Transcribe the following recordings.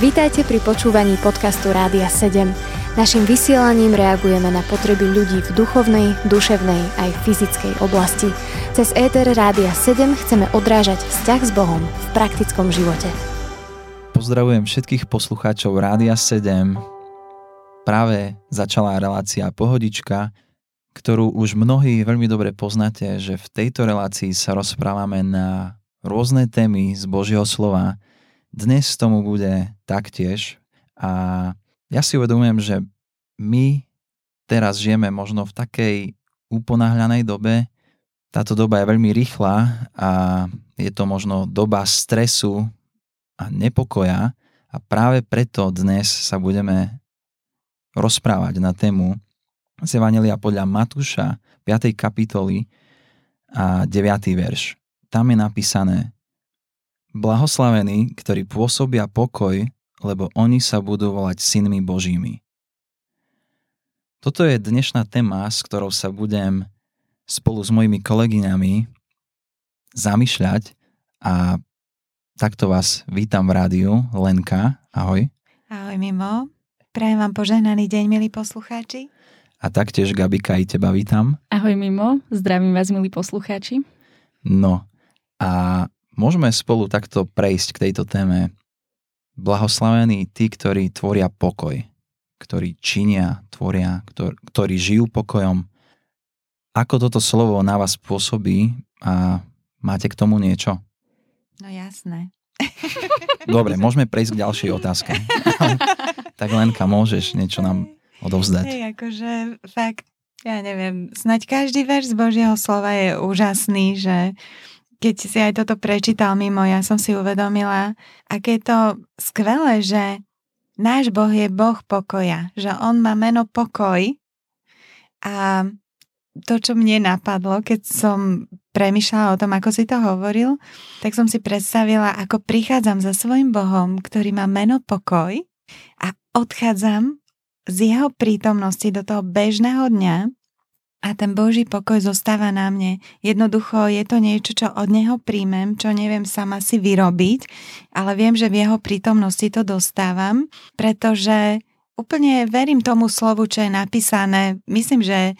Vítajte pri počúvaní podcastu Rádia 7. Naším vysielaním reagujeme na potreby ľudí v duchovnej, duševnej aj fyzickej oblasti. Cez ETR Rádia 7 chceme odrážať vzťah s Bohom v praktickom živote. Pozdravujem všetkých poslucháčov Rádia 7. Práve začala relácia Pohodička, ktorú už mnohí veľmi dobre poznáte, že v tejto relácii sa rozprávame na rôzne témy z Božieho slova, dnes tomu bude taktiež a ja si uvedomujem, že my teraz žijeme možno v takej uponáhľanej dobe. Táto doba je veľmi rýchla a je to možno doba stresu a nepokoja a práve preto dnes sa budeme rozprávať na tému z Evangelia podľa Matúša 5. kapitoly a 9. verš. Tam je napísané Blahoslavení, ktorí pôsobia pokoj, lebo oni sa budú volať synmi Božími. Toto je dnešná téma, s ktorou sa budem spolu s mojimi kolegyňami zamýšľať a takto vás vítam v rádiu. Lenka, ahoj. Ahoj Mimo, prajem vám požehnaný deň, milí poslucháči. A taktiež Gabika, i teba vítam. Ahoj Mimo, zdravím vás, milí poslucháči. No a Môžeme spolu takto prejsť k tejto téme. Blahoslavení tí, ktorí tvoria pokoj, ktorí činia, tvoria, ktor- ktorí žijú pokojom. Ako toto slovo na vás pôsobí a máte k tomu niečo? No jasné. Dobre, môžeme prejsť k ďalšej otázke. tak Lenka, môžeš niečo nám odovzdať. Hej, akože fakt, ja neviem, snaď každý verš z Božieho slova je úžasný, že keď si aj toto prečítal mimo, ja som si uvedomila, aké je to skvelé, že náš Boh je Boh pokoja, že On má meno pokoj. A to, čo mne napadlo, keď som premyšľala o tom, ako si to hovoril, tak som si predstavila, ako prichádzam za svojim Bohom, ktorý má meno pokoj a odchádzam z jeho prítomnosti do toho bežného dňa a ten Boží pokoj zostáva na mne. Jednoducho je to niečo, čo od Neho príjmem, čo neviem sama si vyrobiť, ale viem, že v Jeho prítomnosti to dostávam, pretože úplne verím tomu slovu, čo je napísané. Myslím, že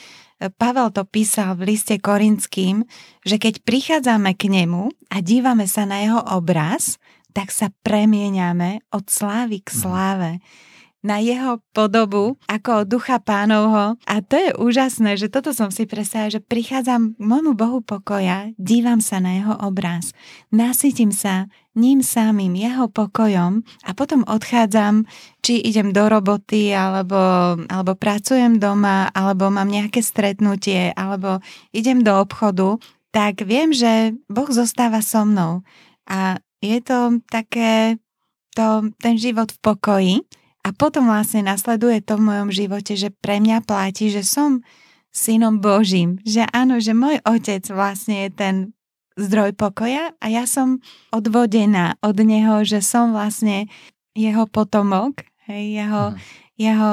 Pavel to písal v liste Korinským, že keď prichádzame k nemu a dívame sa na jeho obraz, tak sa premieňame od slávy k mhm. sláve na jeho podobu ako ducha pánovho. A to je úžasné, že toto som si predstavila, že prichádzam k môjmu Bohu pokoja, dívam sa na jeho obraz, nasytím sa ním samým, jeho pokojom a potom odchádzam, či idem do roboty, alebo, alebo pracujem doma, alebo mám nejaké stretnutie, alebo idem do obchodu, tak viem, že Boh zostáva so mnou. A je to také, to, ten život v pokoji, a potom vlastne nasleduje to v mojom živote, že pre mňa platí, že som synom Božím. Že áno, že môj otec vlastne je ten zdroj pokoja a ja som odvodená od neho, že som vlastne jeho potomok, hej, jeho, uh-huh. jeho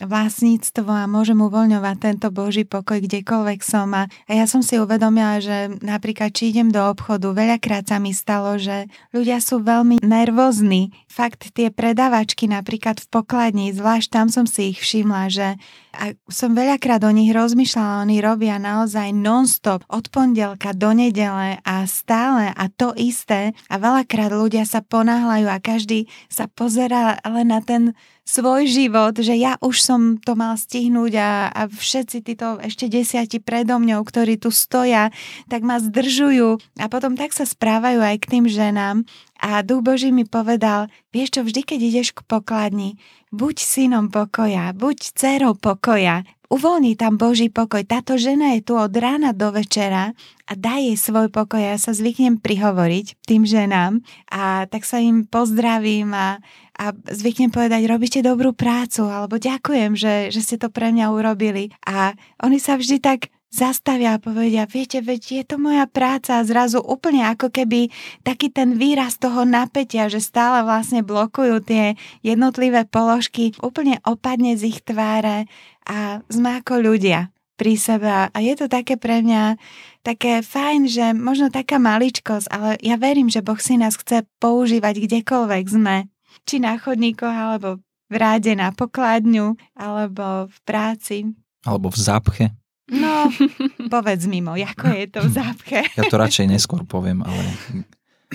vlastníctvo a môžem uvoľňovať tento Boží pokoj kdekoľvek som. A, a ja som si uvedomila, že napríklad, či idem do obchodu, veľakrát sa mi stalo, že ľudia sú veľmi nervózni. Fakt, tie predavačky napríklad v pokladni, zvlášť tam som si ich všimla, že a som veľakrát o nich rozmýšľala, oni robia naozaj non-stop od pondelka do nedele a stále a to isté. A veľakrát ľudia sa ponáhľajú a každý sa pozera len na ten svoj život, že ja už som to mal stihnúť a, a všetci títo ešte desiati predo mňou, ktorí tu stoja, tak ma zdržujú. A potom tak sa správajú aj k tým ženám a Duch Boží mi povedal, vieš čo, vždy keď ideš k pokladni, buď synom pokoja, buď dcerou pokoja, uvoľní tam Boží pokoj. Táto žena je tu od rána do večera a daj jej svoj pokoj. Ja sa zvyknem prihovoriť tým ženám a tak sa im pozdravím a, a zvyknem povedať, robíte dobrú prácu alebo ďakujem, že, že ste to pre mňa urobili. A oni sa vždy tak zastavia a povedia, viete, veď je to moja práca a zrazu úplne ako keby taký ten výraz toho napätia, že stále vlastne blokujú tie jednotlivé položky, úplne opadne z ich tváre a sme ako ľudia pri sebe a je to také pre mňa také fajn, že možno taká maličkosť, ale ja verím, že Boh si nás chce používať kdekoľvek sme či na chodníkoch, alebo v ráde na pokladňu, alebo v práci. Alebo v zápche. No, povedz mimo, ako je to v zápche. Ja to radšej neskôr poviem, ale,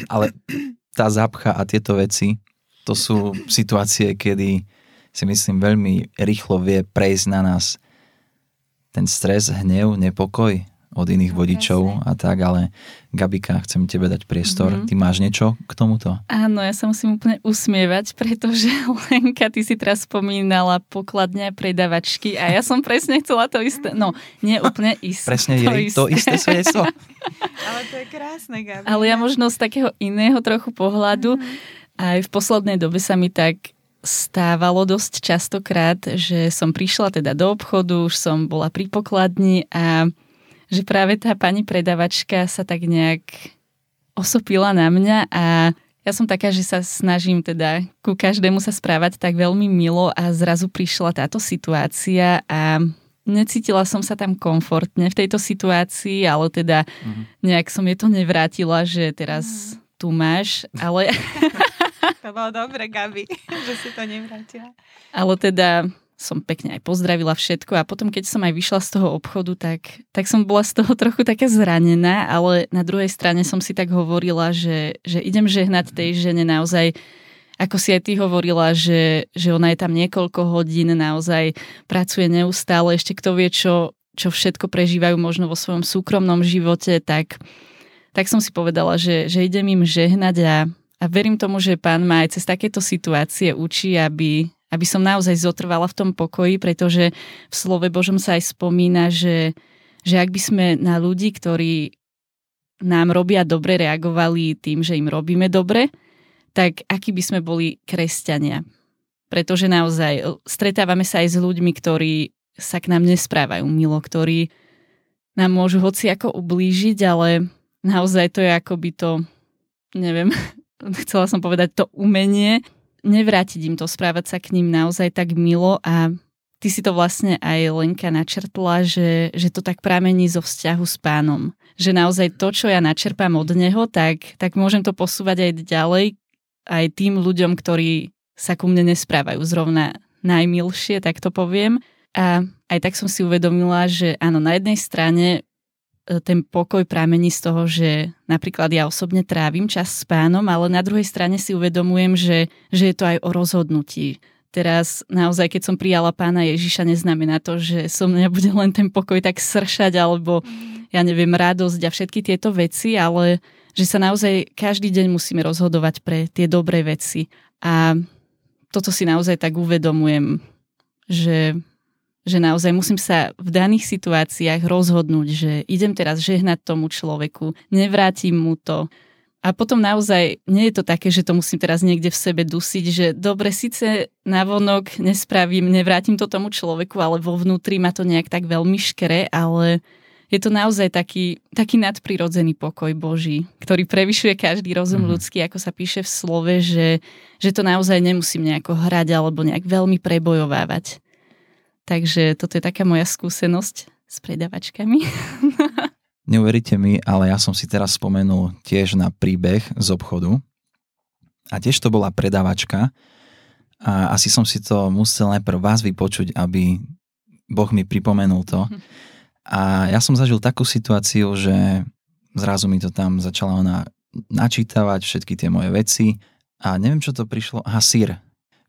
ale tá zápcha a tieto veci, to sú situácie, kedy si myslím veľmi rýchlo vie prejsť na nás ten stres, hnev, nepokoj od iných no, vodičov presne. a tak, ale Gabika, chcem tebe dať priestor. Mm-hmm. Ty máš niečo k tomuto? Áno, ja sa musím úplne usmievať, pretože Lenka, ty si teraz spomínala pokladne predavačky a ja som presne chcela to isté. No, nie úplne isté. Presne to jej isté. to isté svedectvo. ale to je krásne, Gabi. Ale ja možno z takého iného trochu pohľadu, mm-hmm. aj v poslednej dobe sa mi tak stávalo dosť častokrát, že som prišla teda do obchodu, už som bola pri pokladni a že práve tá pani predavačka sa tak nejak osopila na mňa a ja som taká, že sa snažím teda ku každému sa správať tak veľmi milo a zrazu prišla táto situácia a necítila som sa tam komfortne v tejto situácii, ale teda mm-hmm. nejak som je to nevrátila, že teraz mm. tu máš, ale... to bolo dobre, Gabi, že si to nevrátila. Ale teda som pekne aj pozdravila všetko a potom, keď som aj vyšla z toho obchodu, tak, tak som bola z toho trochu taká zranená, ale na druhej strane som si tak hovorila, že, že idem žehnať tej žene naozaj, ako si aj ty hovorila, že, že ona je tam niekoľko hodín, naozaj pracuje neustále, ešte kto vie, čo, čo všetko prežívajú možno vo svojom súkromnom živote, tak, tak som si povedala, že, že idem im žehnať a, a verím tomu, že pán ma aj cez takéto situácie učí, aby, aby som naozaj zotrvala v tom pokoji, pretože v slove Božom sa aj spomína, že, že ak by sme na ľudí, ktorí nám robia dobre, reagovali tým, že im robíme dobre, tak akí by sme boli kresťania. Pretože naozaj stretávame sa aj s ľuďmi, ktorí sa k nám nesprávajú milo, ktorí nám môžu hoci ako ublížiť, ale naozaj to je akoby to, neviem, chcela som povedať to umenie, nevrátiť im to, správať sa k ním naozaj tak milo a ty si to vlastne aj Lenka načrtla, že, že to tak pramení zo vzťahu s pánom. Že naozaj to, čo ja načerpám od neho, tak, tak môžem to posúvať aj ďalej aj tým ľuďom, ktorí sa ku mne nesprávajú zrovna najmilšie, tak to poviem. A aj tak som si uvedomila, že áno, na jednej strane ten pokoj pramení z toho, že napríklad ja osobne trávim čas s pánom, ale na druhej strane si uvedomujem, že, že je to aj o rozhodnutí. Teraz naozaj, keď som prijala pána Ježiša, neznamená to, že som nebude len ten pokoj tak sršať, alebo ja neviem, radosť a všetky tieto veci, ale že sa naozaj každý deň musíme rozhodovať pre tie dobré veci. A toto si naozaj tak uvedomujem, že že naozaj musím sa v daných situáciách rozhodnúť, že idem teraz žehnať tomu človeku, nevrátim mu to. A potom naozaj nie je to také, že to musím teraz niekde v sebe dusiť, že dobre, síce navonok nespravím, nevrátim to tomu človeku, ale vo vnútri ma to nejak tak veľmi škre, ale je to naozaj taký, taký nadprirodzený pokoj Boží, ktorý prevyšuje každý rozum mm. ľudský, ako sa píše v slove, že, že to naozaj nemusím nejako hrať alebo nejak veľmi prebojovávať. Takže toto je taká moja skúsenosť s predavačkami. Neuveríte mi, ale ja som si teraz spomenul tiež na príbeh z obchodu. A tiež to bola predavačka. A asi som si to musel najprv vás vypočuť, aby Boh mi pripomenul to. A ja som zažil takú situáciu, že zrazu mi to tam začala ona načítavať, všetky tie moje veci. A neviem, čo to prišlo. Aha, sír.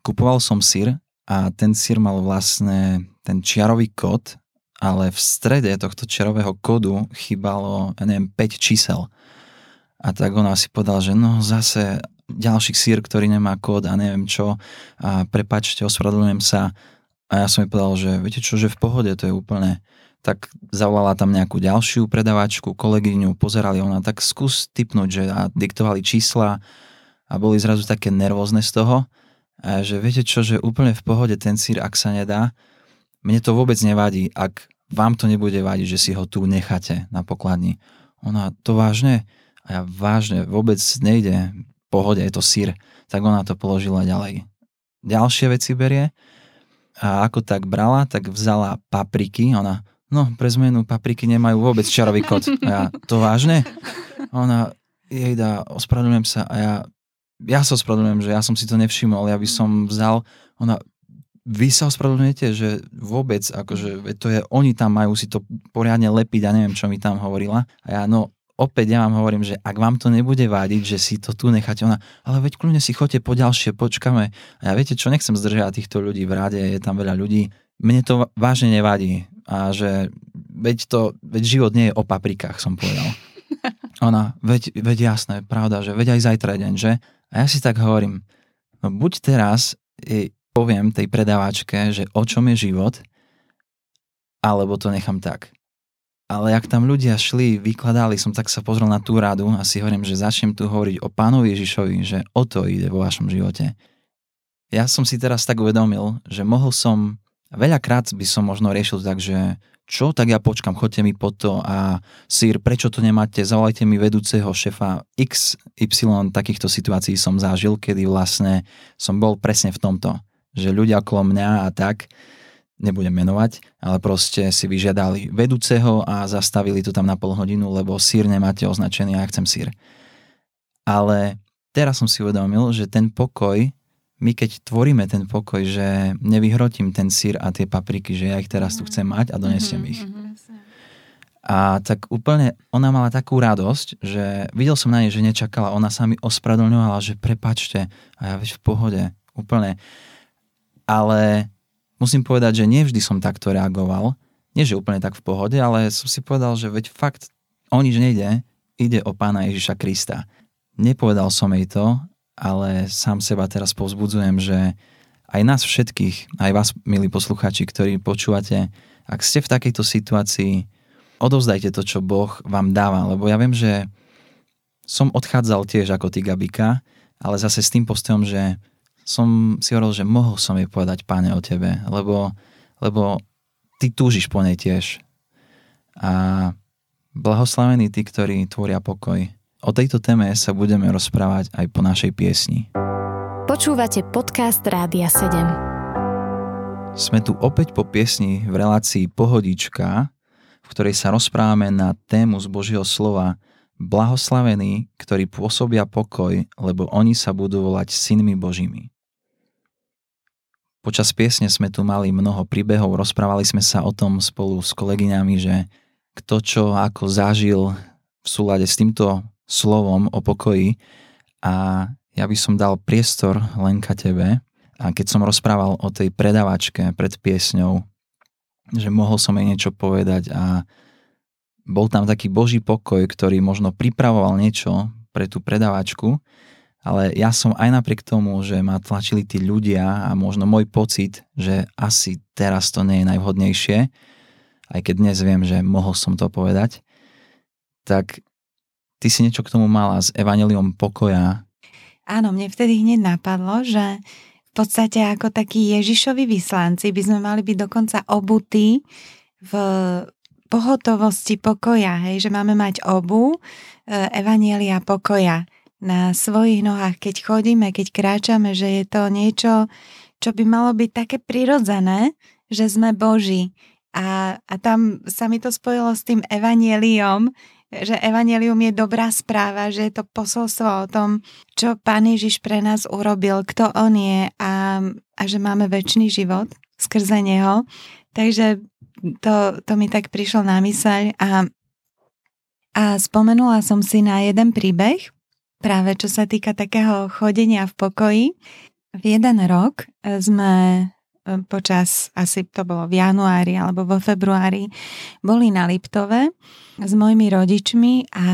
Kupoval som sír a ten sír mal vlastne ten čiarový kód, ale v strede tohto čiarového kódu chýbalo, ja neviem, 5 čísel. A tak on asi povedal, že no zase ďalší sír, ktorý nemá kód a neviem čo a prepačte, ospravedlňujem sa. A ja som jej povedal, že viete čo, že v pohode, to je úplne tak zavolala tam nejakú ďalšiu predavačku, kolegyňu, pozerali ona, tak skús typnúť, že a diktovali čísla a boli zrazu také nervózne z toho a že viete čo, že úplne v pohode ten sír, ak sa nedá, mne to vôbec nevadí, ak vám to nebude vadiť, že si ho tu necháte na pokladni. Ona, to vážne? A ja vážne, vôbec nejde, v pohode, je to sír. Tak ona to položila ďalej. Ďalšie veci berie a ako tak brala, tak vzala papriky, ona, no pre zmenu papriky nemajú vôbec čarový kód. A ja, to vážne? Ona, jej dá, ospravedlňujem sa a ja, ja sa ospravedlňujem, že ja som si to nevšimol, ja by som vzal, ona, vy sa ospravedlňujete, že vôbec, akože to je, oni tam majú si to poriadne lepiť a neviem, čo mi tam hovorila. A ja, no, opäť ja vám hovorím, že ak vám to nebude vádiť, že si to tu necháte, ona, ale veď kľudne si chodte po ďalšie, počkame. A ja viete čo, nechcem zdržiavať týchto ľudí v rade, je tam veľa ľudí. Mne to vážne nevadí. A že veď to, veď život nie je o paprikách, som povedal. Ona, veď, veď jasné, pravda, že veď aj zajtra deň, že? A ja si tak hovorím, no buď teraz je, poviem tej predávačke, že o čom je život, alebo to nechám tak. Ale jak tam ľudia šli, vykladali som, tak sa pozrel na tú radu a si hovorím, že začnem tu hovoriť o pánovi Ježišovi, že o to ide vo vašom živote. Ja som si teraz tak uvedomil, že mohol som, veľakrát by som možno riešil tak, že čo, tak ja počkam, chodte mi po to a sír, prečo to nemáte, zavolajte mi vedúceho šefa X, Y takýchto situácií som zažil, kedy vlastne som bol presne v tomto, že ľudia okolo mňa a tak, nebudem menovať, ale proste si vyžiadali vedúceho a zastavili to tam na pol hodinu, lebo sír nemáte označený a ja chcem sír. Ale teraz som si uvedomil, že ten pokoj my keď tvoríme ten pokoj, že nevyhrotím ten sír a tie papriky, že ja ich teraz tu chcem mať a donesiem ich. Mhm, A tak úplne ona mala takú radosť, že videl som na nej, že nečakala, ona sa mi ospravedlňovala, že prepačte a ja veď v pohode, úplne. Ale musím povedať, že nevždy som takto reagoval. Nie, že úplne tak v pohode, ale som si povedal, že veď fakt o nič nejde, ide o pána Ježiša Krista. Nepovedal som jej to, ale sám seba teraz povzbudzujem, že aj nás všetkých, aj vás, milí posluchači, ktorí počúvate, ak ste v takejto situácii, odovzdajte to, čo Boh vám dáva, lebo ja viem, že som odchádzal tiež ako ty Gabika, ale zase s tým postojom, že som si hovoril, že mohol som jej povedať, páne, o tebe, lebo, lebo ty túžiš po nej tiež. A blahoslavení tí, ktorí tvoria pokoj, O tejto téme sa budeme rozprávať aj po našej piesni. Počúvate podcast Rádia 7. Sme tu opäť po piesni v relácii Pohodička, v ktorej sa rozprávame na tému z Božieho slova Blahoslavení, ktorí pôsobia pokoj, lebo oni sa budú volať synmi Božími. Počas piesne sme tu mali mnoho príbehov, rozprávali sme sa o tom spolu s kolegyňami, že kto čo ako zažil v súlade s týmto slovom o pokoji a ja by som dal priestor Lenka tebe. A keď som rozprával o tej predavačke pred piesňou, že mohol som jej niečo povedať a bol tam taký boží pokoj, ktorý možno pripravoval niečo pre tú predavačku, ale ja som aj napriek tomu, že ma tlačili tí ľudia a možno môj pocit, že asi teraz to nie je najvhodnejšie, aj keď dnes viem, že mohol som to povedať, tak Ty si niečo k tomu mala s Evangeliom pokoja. Áno, mne vtedy hneď napadlo, že v podstate ako takí Ježišovi vyslanci by sme mali byť dokonca obutí v pohotovosti pokoja, hej, že máme mať obu e, Evanielia pokoja na svojich nohách, keď chodíme, keď kráčame, že je to niečo, čo by malo byť také prirodzené, že sme Boží. A, a tam sa mi to spojilo s tým evanieliom, že evanelium je dobrá správa, že je to posolstvo o tom, čo Pán Ježiš pre nás urobil, kto On je a, a že máme väčší život skrze Neho. Takže to, to mi tak prišlo na myseľ a, a spomenula som si na jeden príbeh, práve čo sa týka takého chodenia v pokoji. V jeden rok sme počas, asi to bolo v januári alebo vo februári, boli na Liptove s mojimi rodičmi a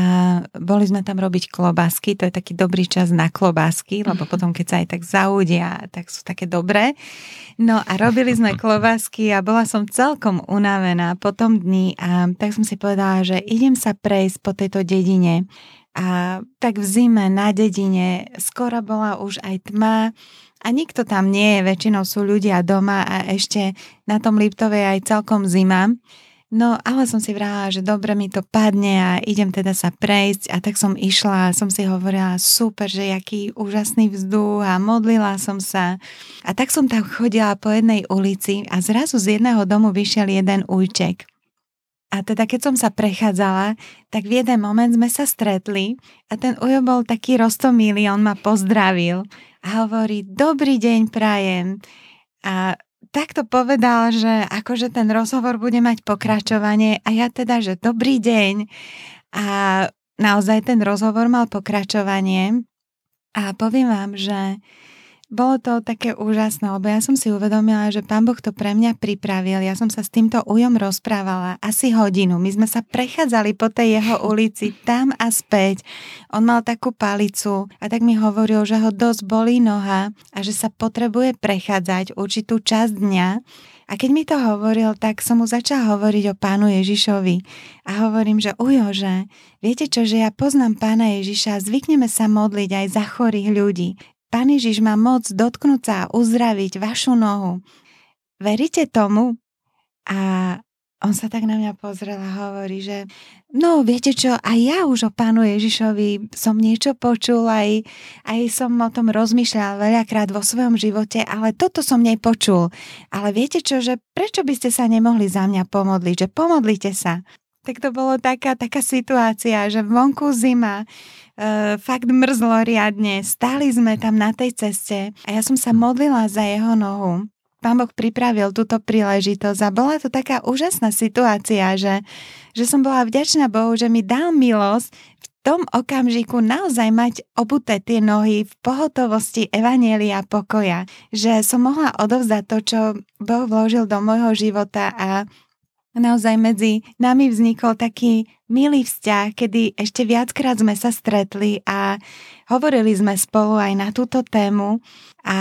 boli sme tam robiť klobásky, to je taký dobrý čas na klobásky, lebo mhm. potom keď sa aj tak zaudia, tak sú také dobré. No a robili sme klobásky a bola som celkom unavená po tom dni a tak som si povedala, že idem sa prejsť po tejto dedine. A tak v zime na dedine skoro bola už aj tma a nikto tam nie je, väčšinou sú ľudia doma a ešte na tom Liptove aj celkom zima. No ale som si vrala, že dobre mi to padne a idem teda sa prejsť a tak som išla a som si hovorila super, že jaký úžasný vzduch a modlila som sa. A tak som tam chodila po jednej ulici a zrazu z jedného domu vyšiel jeden ujček. A teda keď som sa prechádzala, tak v jeden moment sme sa stretli a ten ujo bol taký rostomilý, on ma pozdravil a hovorí, dobrý deň prajem. A takto povedal, že akože ten rozhovor bude mať pokračovanie a ja teda, že dobrý deň. A naozaj ten rozhovor mal pokračovanie a poviem vám, že bolo to také úžasné, lebo ja som si uvedomila, že pán Boh to pre mňa pripravil. Ja som sa s týmto ujom rozprávala asi hodinu. My sme sa prechádzali po tej jeho ulici tam a späť. On mal takú palicu a tak mi hovoril, že ho dosť bolí noha a že sa potrebuje prechádzať určitú časť dňa. A keď mi to hovoril, tak som mu začal hovoriť o pánu Ježišovi. A hovorím, že ujo, že viete čo, že ja poznám pána Ježiša, zvykneme sa modliť aj za chorých ľudí. Pán Ježiš má moc dotknúť sa a uzdraviť vašu nohu. Veríte tomu? A on sa tak na mňa pozrel a hovorí, že no viete čo, aj ja už o pánu Ježišovi som niečo počul, aj, aj som o tom rozmýšľal veľakrát vo svojom živote, ale toto som nepočul. Ale viete čo, že prečo by ste sa nemohli za mňa pomodliť, že pomodlite sa. Tak to bolo taká, taká situácia, že vonku zima, uh, fakt mrzlo riadne, stáli sme tam na tej ceste a ja som sa modlila za jeho nohu. Pán Boh pripravil túto príležitosť a bola to taká úžasná situácia, že, že som bola vďačná Bohu, že mi dal milosť v tom okamžiku naozaj mať obuté tie nohy v pohotovosti Evanielia pokoja, že som mohla odovzdať to, čo Boh vložil do môjho života a naozaj medzi nami vznikol taký milý vzťah, kedy ešte viackrát sme sa stretli a hovorili sme spolu aj na túto tému a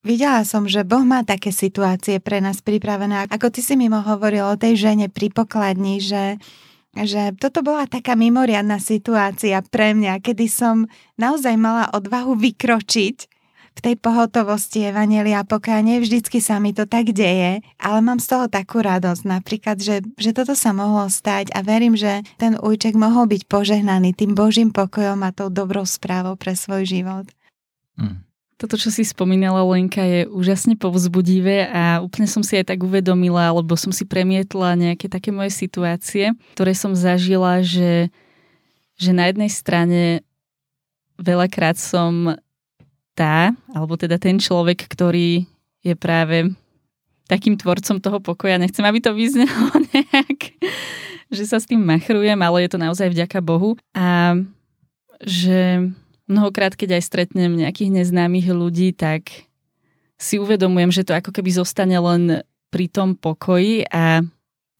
Videla som, že Boh má také situácie pre nás pripravené. Ako ty si mimo hovoril o tej žene pri pokladni, že, že toto bola taká mimoriadná situácia pre mňa, kedy som naozaj mala odvahu vykročiť v tej pohotovosti Evanelia pokiaľ nie vždycky sa mi to tak deje, ale mám z toho takú radosť napríklad, že, že toto sa mohlo stať a verím, že ten ujček mohol byť požehnaný tým Božím pokojom a tou dobrou správou pre svoj život. Mm. Toto, čo si spomínala Lenka, je úžasne povzbudivé a úplne som si aj tak uvedomila, alebo som si premietla nejaké také moje situácie, ktoré som zažila, že, že na jednej strane veľakrát som tá, alebo teda ten človek, ktorý je práve takým tvorcom toho pokoja. Nechcem, aby to vyznelo nejak, že sa s tým machrujem, ale je to naozaj vďaka Bohu. A že mnohokrát, keď aj stretnem nejakých neznámych ľudí, tak si uvedomujem, že to ako keby zostane len pri tom pokoji a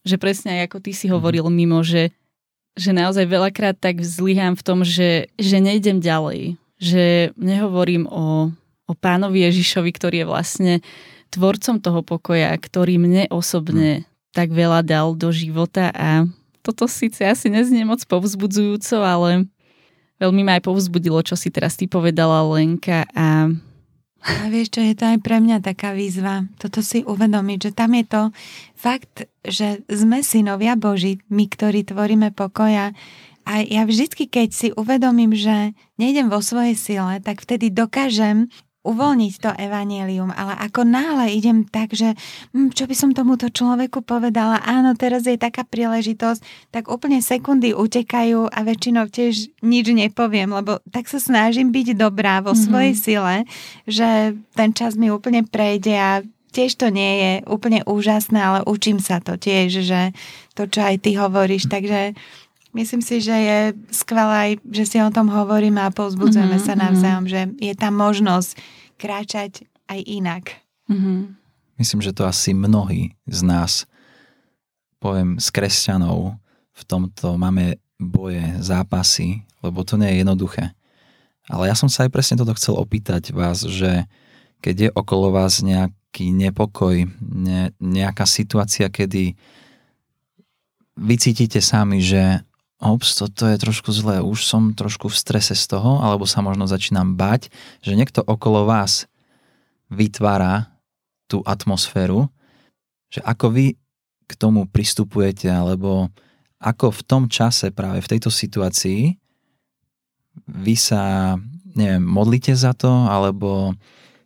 že presne aj ako ty si mhm. hovoril mimo, že, že naozaj veľakrát tak zlyhám v tom, že, že nejdem ďalej, že nehovorím o, o pánovi Ježišovi, ktorý je vlastne tvorcom toho pokoja, ktorý mne osobne hmm. tak veľa dal do života a toto síce asi neznie moc povzbudzujúco, ale veľmi ma aj povzbudilo, čo si teraz ty povedala Lenka a a vieš čo, je to aj pre mňa taká výzva, toto si uvedomiť, že tam je to fakt, že sme synovia Boží, my, ktorí tvoríme pokoja, a ja vždycky, keď si uvedomím, že nejdem vo svojej sile, tak vtedy dokážem uvoľniť to evanelium, ale ako náhle idem tak, že hm, čo by som tomuto človeku povedala, áno, teraz je taká príležitosť, tak úplne sekundy utekajú a väčšinou tiež nič nepoviem, lebo tak sa snažím byť dobrá vo mm-hmm. svojej sile, že ten čas mi úplne prejde a tiež to nie je úplne úžasné, ale učím sa to tiež, že to, čo aj ty hovoríš, takže Myslím si, že je skvelé, že si o tom hovoríme a povzbudzujeme mm-hmm, sa navzájom, že je tam možnosť kráčať aj inak. Mm-hmm. Myslím, že to asi mnohí z nás, poviem, z kresťanov, v tomto máme boje, zápasy, lebo to nie je jednoduché. Ale ja som sa aj presne toto chcel opýtať vás, že keď je okolo vás nejaký nepokoj, ne, nejaká situácia, kedy vycítite sami, že ops, toto je trošku zlé, už som trošku v strese z toho, alebo sa možno začínam bať, že niekto okolo vás vytvára tú atmosféru, že ako vy k tomu pristupujete, alebo ako v tom čase, práve v tejto situácii, vy sa, neviem, modlíte za to, alebo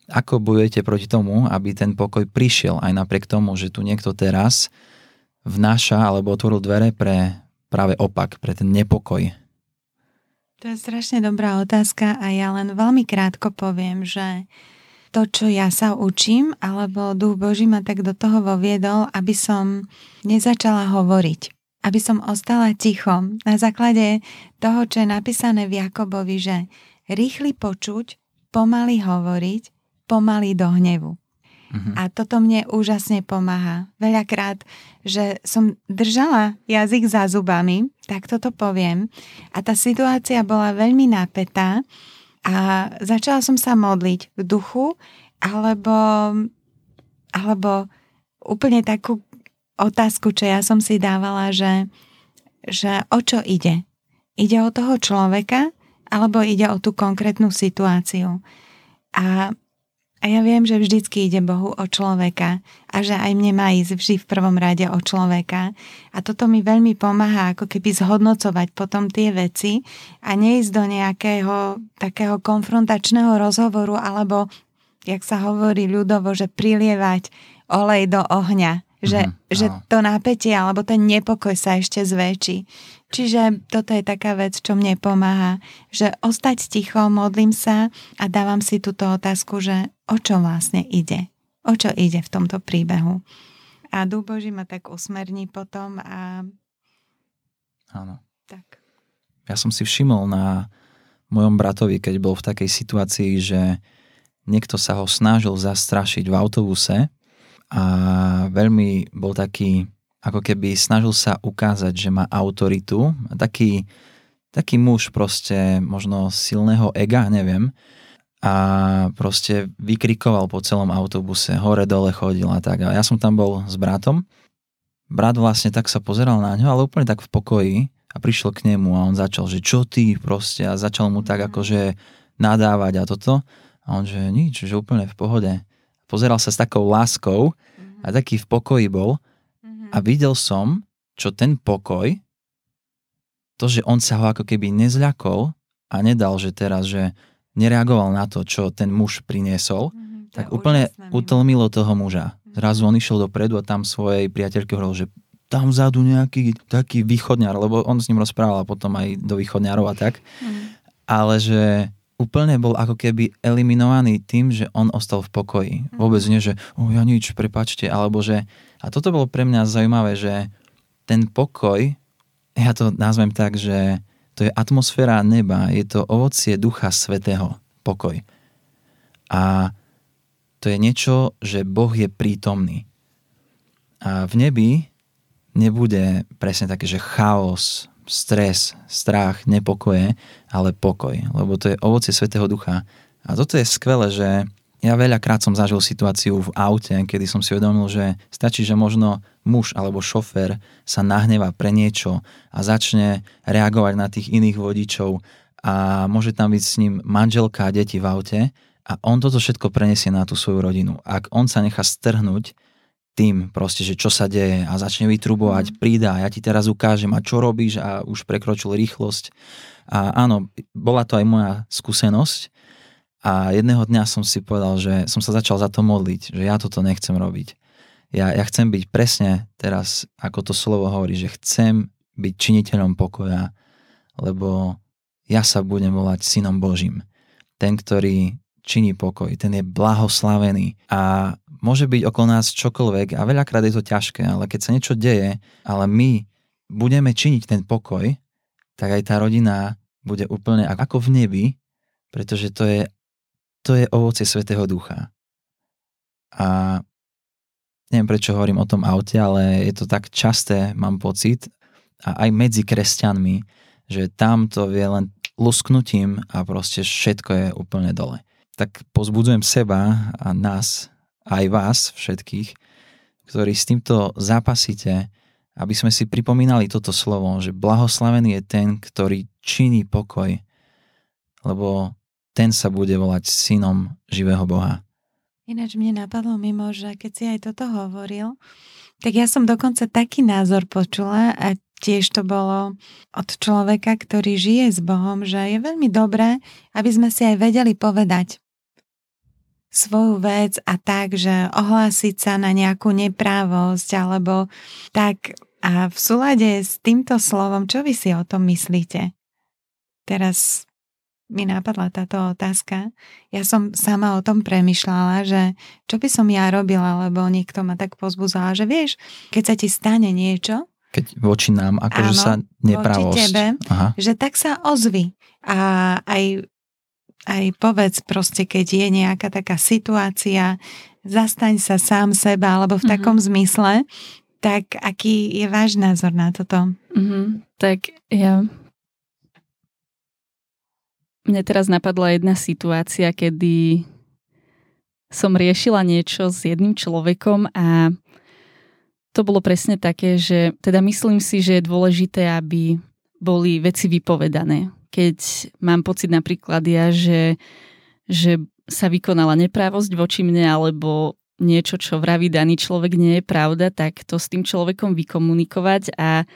ako bojujete proti tomu, aby ten pokoj prišiel, aj napriek tomu, že tu niekto teraz vnáša alebo otvoril dvere pre práve opak, pre ten nepokoj? To je strašne dobrá otázka a ja len veľmi krátko poviem, že to, čo ja sa učím, alebo duch Boží ma tak do toho voviedol, aby som nezačala hovoriť. Aby som ostala ticho na základe toho, čo je napísané v Jakobovi, že rýchly počuť, pomaly hovoriť, pomaly do hnevu. Uh-huh. A toto mne úžasne pomáha. Veľakrát, že som držala jazyk za zubami, tak toto poviem. A tá situácia bola veľmi napätá a začala som sa modliť v duchu, alebo, alebo úplne takú otázku, čo ja som si dávala, že, že o čo ide? Ide o toho človeka, alebo ide o tú konkrétnu situáciu. A a ja viem, že vždycky ide Bohu o človeka a že aj mne má ísť vždy v prvom rade o človeka. A toto mi veľmi pomáha ako keby zhodnocovať potom tie veci a neísť do nejakého takého konfrontačného rozhovoru alebo, jak sa hovorí ľudovo, že prilievať olej do ohňa že, mm, že to napätie alebo ten nepokoj sa ešte zväčší. Čiže toto je taká vec, čo mne pomáha, že ostať ticho, modlím sa a dávam si túto otázku, že o čo vlastne ide. O čo ide v tomto príbehu. A Duch Boží ma tak usmerní potom a... Áno. Tak. Ja som si všimol na mojom bratovi, keď bol v takej situácii, že niekto sa ho snažil zastrašiť v autobuse a veľmi bol taký, ako keby snažil sa ukázať, že má autoritu. Taký, taký muž proste možno silného ega, neviem. A proste vykrikoval po celom autobuse, hore dole chodil a tak. A ja som tam bol s bratom. Brat vlastne tak sa pozeral na ňo, ale úplne tak v pokoji a prišiel k nemu a on začal, že čo ty proste a začal mu tak akože nadávať a toto. A on, že nič, že úplne v pohode pozeral sa s takou láskou a mhm. taký v pokoji bol mhm. a videl som, čo ten pokoj, to, že on sa ho ako keby nezľakol a nedal, že teraz, že nereagoval na to, čo ten muž priniesol, mm-hmm, tak úplne utlmilo toho muža. Mm-hmm. Zrazu on išiel dopredu a tam svojej priateľke hovoril, že tam vzadu nejaký taký východňar, lebo on s ním rozprával potom aj do východňarov a tak. Mm-hmm. Ale že úplne bol ako keby eliminovaný tým, že on ostal v pokoji. Mm. Vôbec nie, že oh, ja nič, prepačte, alebo že... A toto bolo pre mňa zaujímavé, že ten pokoj, ja to nazvem tak, že to je atmosféra neba, je to ovocie Ducha Svetého, pokoj. A to je niečo, že Boh je prítomný. A v nebi nebude presne také, že chaos, stres, strach, nepokoje, ale pokoj, lebo to je ovocie Svetého Ducha. A toto je skvelé, že ja veľakrát som zažil situáciu v aute, kedy som si uvedomil, že stačí, že možno muž alebo šofér sa nahneva pre niečo a začne reagovať na tých iných vodičov a môže tam byť s ním manželka a deti v aute a on toto všetko prenesie na tú svoju rodinu. Ak on sa nechá strhnúť tým proste, že čo sa deje a začne vytrubovať, mm. prída, ja ti teraz ukážem a čo robíš a už prekročil rýchlosť. A áno, bola to aj moja skúsenosť a jedného dňa som si povedal, že som sa začal za to modliť, že ja toto nechcem robiť. Ja, ja chcem byť presne teraz, ako to slovo hovorí, že chcem byť činiteľom pokoja, lebo ja sa budem volať synom Božím. Ten, ktorý činí pokoj, ten je blahoslavený a môže byť okolo nás čokoľvek a veľakrát je to ťažké, ale keď sa niečo deje, ale my budeme činiť ten pokoj, tak aj tá rodina bude úplne ako v nebi, pretože to je, to je ovocie Svetého Ducha. A neviem prečo hovorím o tom aute, ale je to tak časté, mám pocit, a aj medzi kresťanmi, že tam to vie len lusknutím a proste všetko je úplne dole tak pozbudzujem seba a nás, aj vás všetkých, ktorí s týmto zápasíte, aby sme si pripomínali toto slovo, že blahoslavený je ten, ktorý činí pokoj, lebo ten sa bude volať synom živého Boha. Ináč mne napadlo mimo, že keď si aj toto hovoril, tak ja som dokonca taký názor počula a tiež to bolo od človeka, ktorý žije s Bohom, že je veľmi dobré, aby sme si aj vedeli povedať, svoju vec a tak, že ohlásiť sa na nejakú neprávosť alebo tak a v súlade s týmto slovom, čo vy si o tom myslíte? Teraz mi napadla táto otázka. Ja som sama o tom premyšľala, že čo by som ja robila, lebo niekto ma tak pozbudzala, že vieš, keď sa ti stane niečo, keď voči nám, akože sa nepravosť. Voči tebe, Aha. že tak sa ozvi. A aj aj povedz proste, keď je nejaká taká situácia, zastaň sa sám seba, alebo v mm-hmm. takom zmysle, tak aký je váš názor na toto? Mm-hmm. Tak ja... Mne teraz napadla jedna situácia, kedy som riešila niečo s jedným človekom a to bolo presne také, že teda myslím si, že je dôležité, aby boli veci vypovedané. Keď mám pocit napríklad ja, že, že sa vykonala neprávosť voči mne alebo niečo, čo vraví daný človek nie je pravda, tak to s tým človekom vykomunikovať a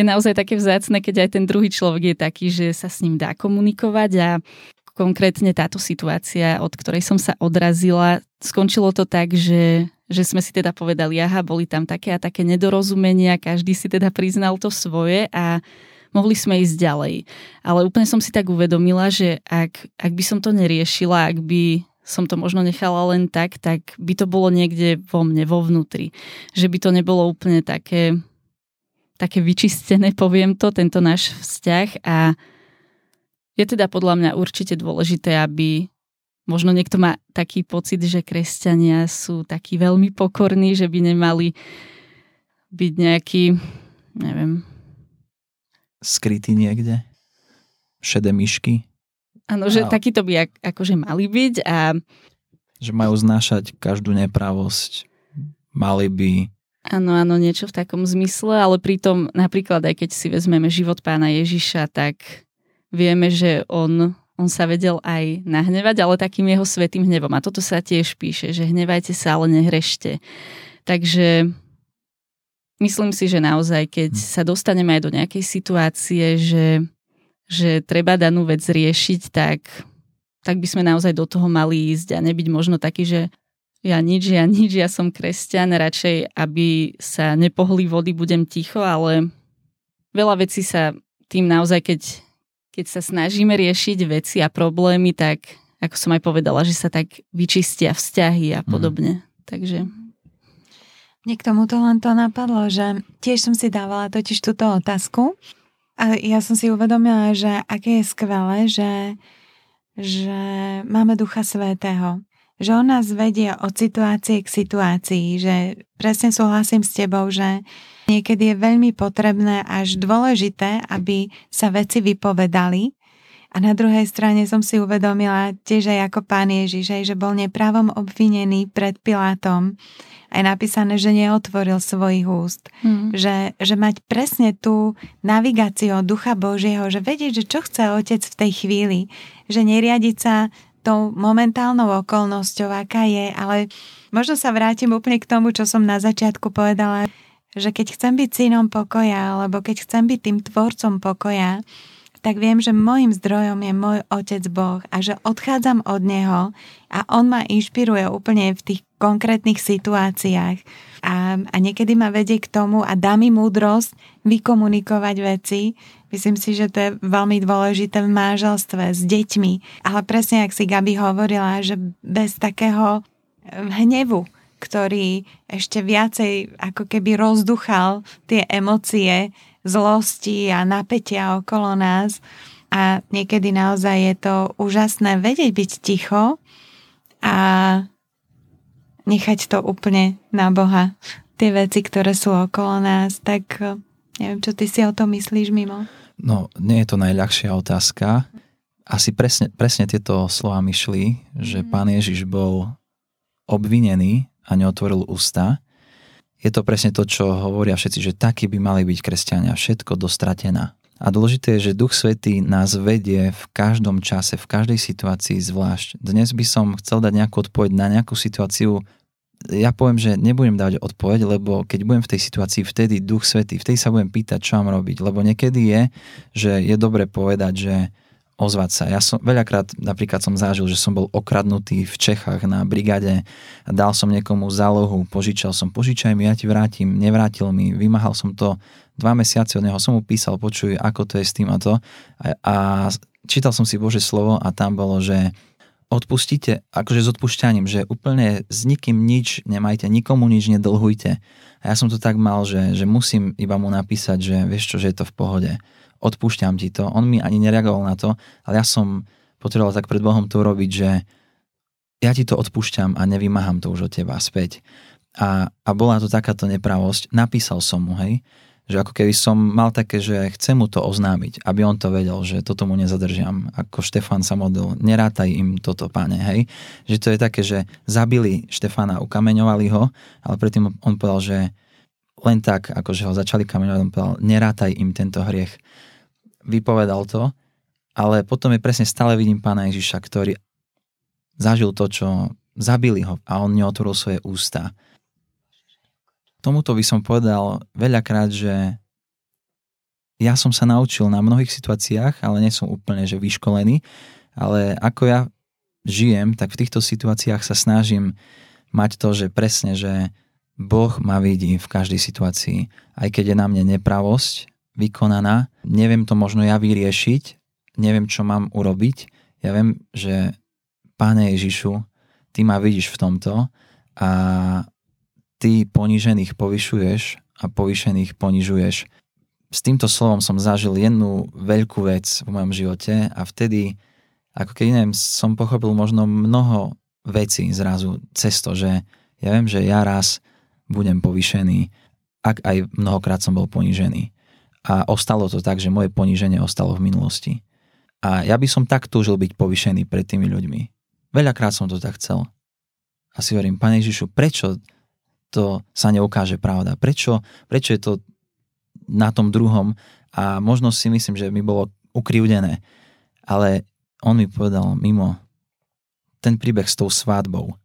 je naozaj také vzácne, keď aj ten druhý človek je taký, že sa s ním dá komunikovať a konkrétne táto situácia, od ktorej som sa odrazila, skončilo to tak, že, že sme si teda povedali, aha, boli tam také a také nedorozumenia, každý si teda priznal to svoje a mohli sme ísť ďalej. Ale úplne som si tak uvedomila, že ak, ak by som to neriešila, ak by som to možno nechala len tak, tak by to bolo niekde vo mne, vo vnútri. Že by to nebolo úplne také, také vyčistené, poviem to, tento náš vzťah a je teda podľa mňa určite dôležité, aby možno niekto má taký pocit, že kresťania sú takí veľmi pokorní, že by nemali byť nejaký, neviem, skrytý niekde? Šedé myšky? Áno, že a... takýto by ak, akože mali byť a... Že majú znášať každú nepravosť. Mali by... Áno, áno, niečo v takom zmysle, ale pritom napríklad aj keď si vezmeme život pána Ježiša, tak vieme, že on, on sa vedel aj nahnevať, ale takým jeho svetým hnevom. A toto sa tiež píše, že hnevajte sa, ale nehrešte. Takže myslím si, že naozaj, keď hm. sa dostaneme aj do nejakej situácie, že, že treba danú vec riešiť, tak, tak by sme naozaj do toho mali ísť a nebyť možno taký, že ja nič, ja nič, ja som kresťan, radšej, aby sa nepohli vody, budem ticho, ale veľa vecí sa tým naozaj, keď, keď sa snažíme riešiť veci a problémy, tak ako som aj povedala, že sa tak vyčistia vzťahy a hm. podobne. Mm. Takže mne k tomuto len to napadlo, že tiež som si dávala totiž túto otázku a ja som si uvedomila, že aké je skvelé, že, že máme Ducha Svetého. Že on nás vedie od situácie k situácii, že presne súhlasím s tebou, že niekedy je veľmi potrebné až dôležité, aby sa veci vypovedali, a na druhej strane som si uvedomila tiež aj ako pán Ježiš, že bol nepravom obvinený pred Pilátom aj napísané, že neotvoril svojich úst. Mm. Že, že mať presne tú navigáciu Ducha Božieho, že vedieť, že čo chce Otec v tej chvíli, že neriadiť sa tou momentálnou okolnosťou, aká je, ale možno sa vrátim úplne k tomu, čo som na začiatku povedala, že keď chcem byť synom pokoja, alebo keď chcem byť tým tvorcom pokoja, tak viem, že môjim zdrojom je môj Otec Boh a že odchádzam od Neho a On ma inšpiruje úplne v tých konkrétnych situáciách. A, a niekedy ma vedie k tomu a dá mi múdrosť vykomunikovať veci. Myslím si, že to je veľmi dôležité v manželstve s deťmi. Ale presne, ak si Gabi hovorila, že bez takého hnevu, ktorý ešte viacej ako keby rozduchal tie emócie, zlosti a napätia okolo nás. A niekedy naozaj je to úžasné vedieť byť ticho a nechať to úplne na Boha. Tie veci, ktoré sú okolo nás, tak neviem, čo ty si o tom myslíš mimo? No, nie je to najľahšia otázka. Asi presne, presne tieto slova myšli, že mm. pán Ježiš bol obvinený a neotvoril ústa je to presne to, čo hovoria všetci, že takí by mali byť kresťania, všetko dostratená. A dôležité je, že Duch Svetý nás vedie v každom čase, v každej situácii zvlášť. Dnes by som chcel dať nejakú odpoveď na nejakú situáciu. Ja poviem, že nebudem dať odpoveď, lebo keď budem v tej situácii, vtedy Duch Svetý, vtedy sa budem pýtať, čo mám robiť. Lebo niekedy je, že je dobre povedať, že ozvať sa. Ja som veľakrát napríklad som zažil, že som bol okradnutý v Čechách na brigade dal som niekomu zálohu, požičal som, požičaj mi, ja ti vrátim, nevrátil mi, vymáhal som to dva mesiace od neho, som mu písal, počuj, ako to je s tým a to. A, a čítal som si Bože slovo a tam bolo, že odpustite, akože s odpušťaním, že úplne s nikým nič nemajte, nikomu nič nedlhujte. A ja som to tak mal, že, že musím iba mu napísať, že vieš čo, že je to v pohode odpúšťam ti to. On mi ani nereagoval na to, ale ja som potreboval tak pred Bohom to urobiť, že ja ti to odpúšťam a nevymáham to už od teba späť. A, a bola to takáto nepravosť. Napísal som mu, hej, že ako keby som mal také, že chcem mu to oznámiť, aby on to vedel, že toto mu nezadržam. Ako Štefan sa modlil, nerátaj im toto, páne, hej. Že to je také, že zabili Štefana, ukameňovali ho, ale predtým on povedal, že len tak, akože ho začali kameňovať, on povedal, nerátaj im tento hriech vypovedal to, ale potom je presne stále vidím pána Ježiša, ktorý zažil to, čo zabili ho a on neotvoril svoje ústa. Tomuto by som povedal veľakrát, že ja som sa naučil na mnohých situáciách, ale nie som úplne že vyškolený, ale ako ja žijem, tak v týchto situáciách sa snažím mať to, že presne, že Boh ma vidí v každej situácii. Aj keď je na mne nepravosť, vykonaná, neviem to možno ja vyriešiť, neviem, čo mám urobiť. Ja viem, že Páne Ježišu, Ty ma vidíš v tomto a Ty ponížených povyšuješ a povyšených ponižuješ. S týmto slovom som zažil jednu veľkú vec v mojom živote a vtedy, ako keď neviem, som pochopil možno mnoho vecí zrazu cez to, že ja viem, že ja raz budem povyšený, ak aj mnohokrát som bol ponížený a ostalo to tak, že moje poníženie ostalo v minulosti. A ja by som tak túžil byť povyšený pred tými ľuďmi. Veľakrát som to tak chcel. A si hovorím, Pane Ježišu, prečo to sa neukáže pravda? Prečo, prečo je to na tom druhom? A možno si myslím, že mi bolo ukrivdené. Ale on mi povedal mimo ten príbeh s tou svadbou,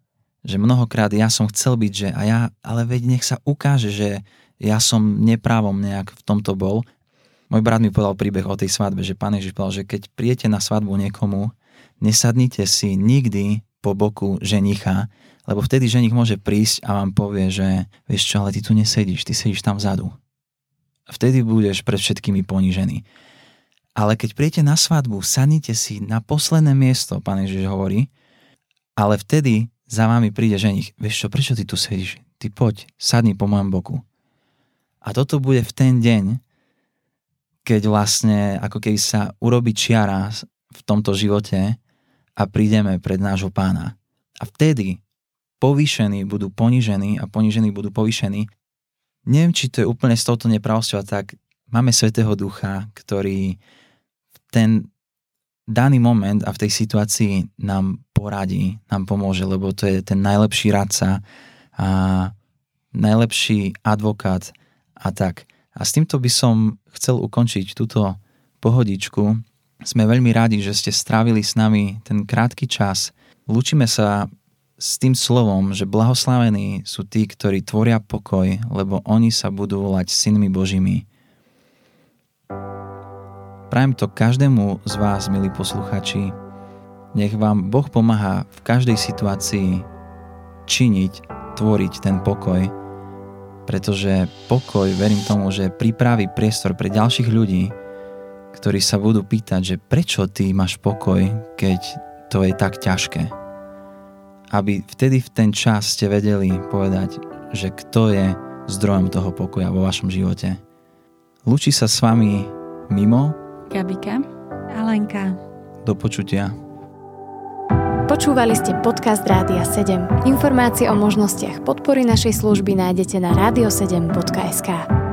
že mnohokrát ja som chcel byť, že a ja, ale veď nech sa ukáže, že ja som neprávom nejak v tomto bol. Môj brat mi povedal príbeh o tej svadbe, že pán Ježiš povedal, že keď prijete na svadbu niekomu, nesadnite si nikdy po boku ženicha, lebo vtedy ženich môže prísť a vám povie, že vieš čo, ale ty tu nesedíš, ty sedíš tam vzadu. Vtedy budeš pred všetkými ponížený. Ale keď prijete na svadbu, sadnite si na posledné miesto, pán Ježiš hovorí, ale vtedy za vami príde ženich. Vieš čo, prečo ty tu sedíš? Ty poď, sadni po mojom boku. A toto bude v ten deň, keď vlastne ako keby sa urobí čiara v tomto živote a prídeme pred nášho pána. A vtedy povýšení budú ponížení a ponížení budú povýšení. Neviem, či to je úplne s touto nepravosťou, tak máme Svetého Ducha, ktorý v ten daný moment a v tej situácii nám poradí, nám pomôže, lebo to je ten najlepší radca a najlepší advokát, a tak. A s týmto by som chcel ukončiť túto pohodičku. Sme veľmi radi, že ste strávili s nami ten krátky čas. Lúčime sa s tým slovom, že blahoslavení sú tí, ktorí tvoria pokoj, lebo oni sa budú volať synmi Božími. Prajem to každému z vás, milí posluchači. Nech vám Boh pomáha v každej situácii činiť, tvoriť ten pokoj, pretože pokoj, verím tomu, že pripraví priestor pre ďalších ľudí, ktorí sa budú pýtať, že prečo ty máš pokoj, keď to je tak ťažké. Aby vtedy v ten čas ste vedeli povedať, že kto je zdrojom toho pokoja vo vašom živote. Lúči sa s vami Mimo, Gabika a Lenka. Do počutia. Počúvali ste podcast Rádia 7. Informácie o možnostiach podpory našej služby nájdete na radio7.sk.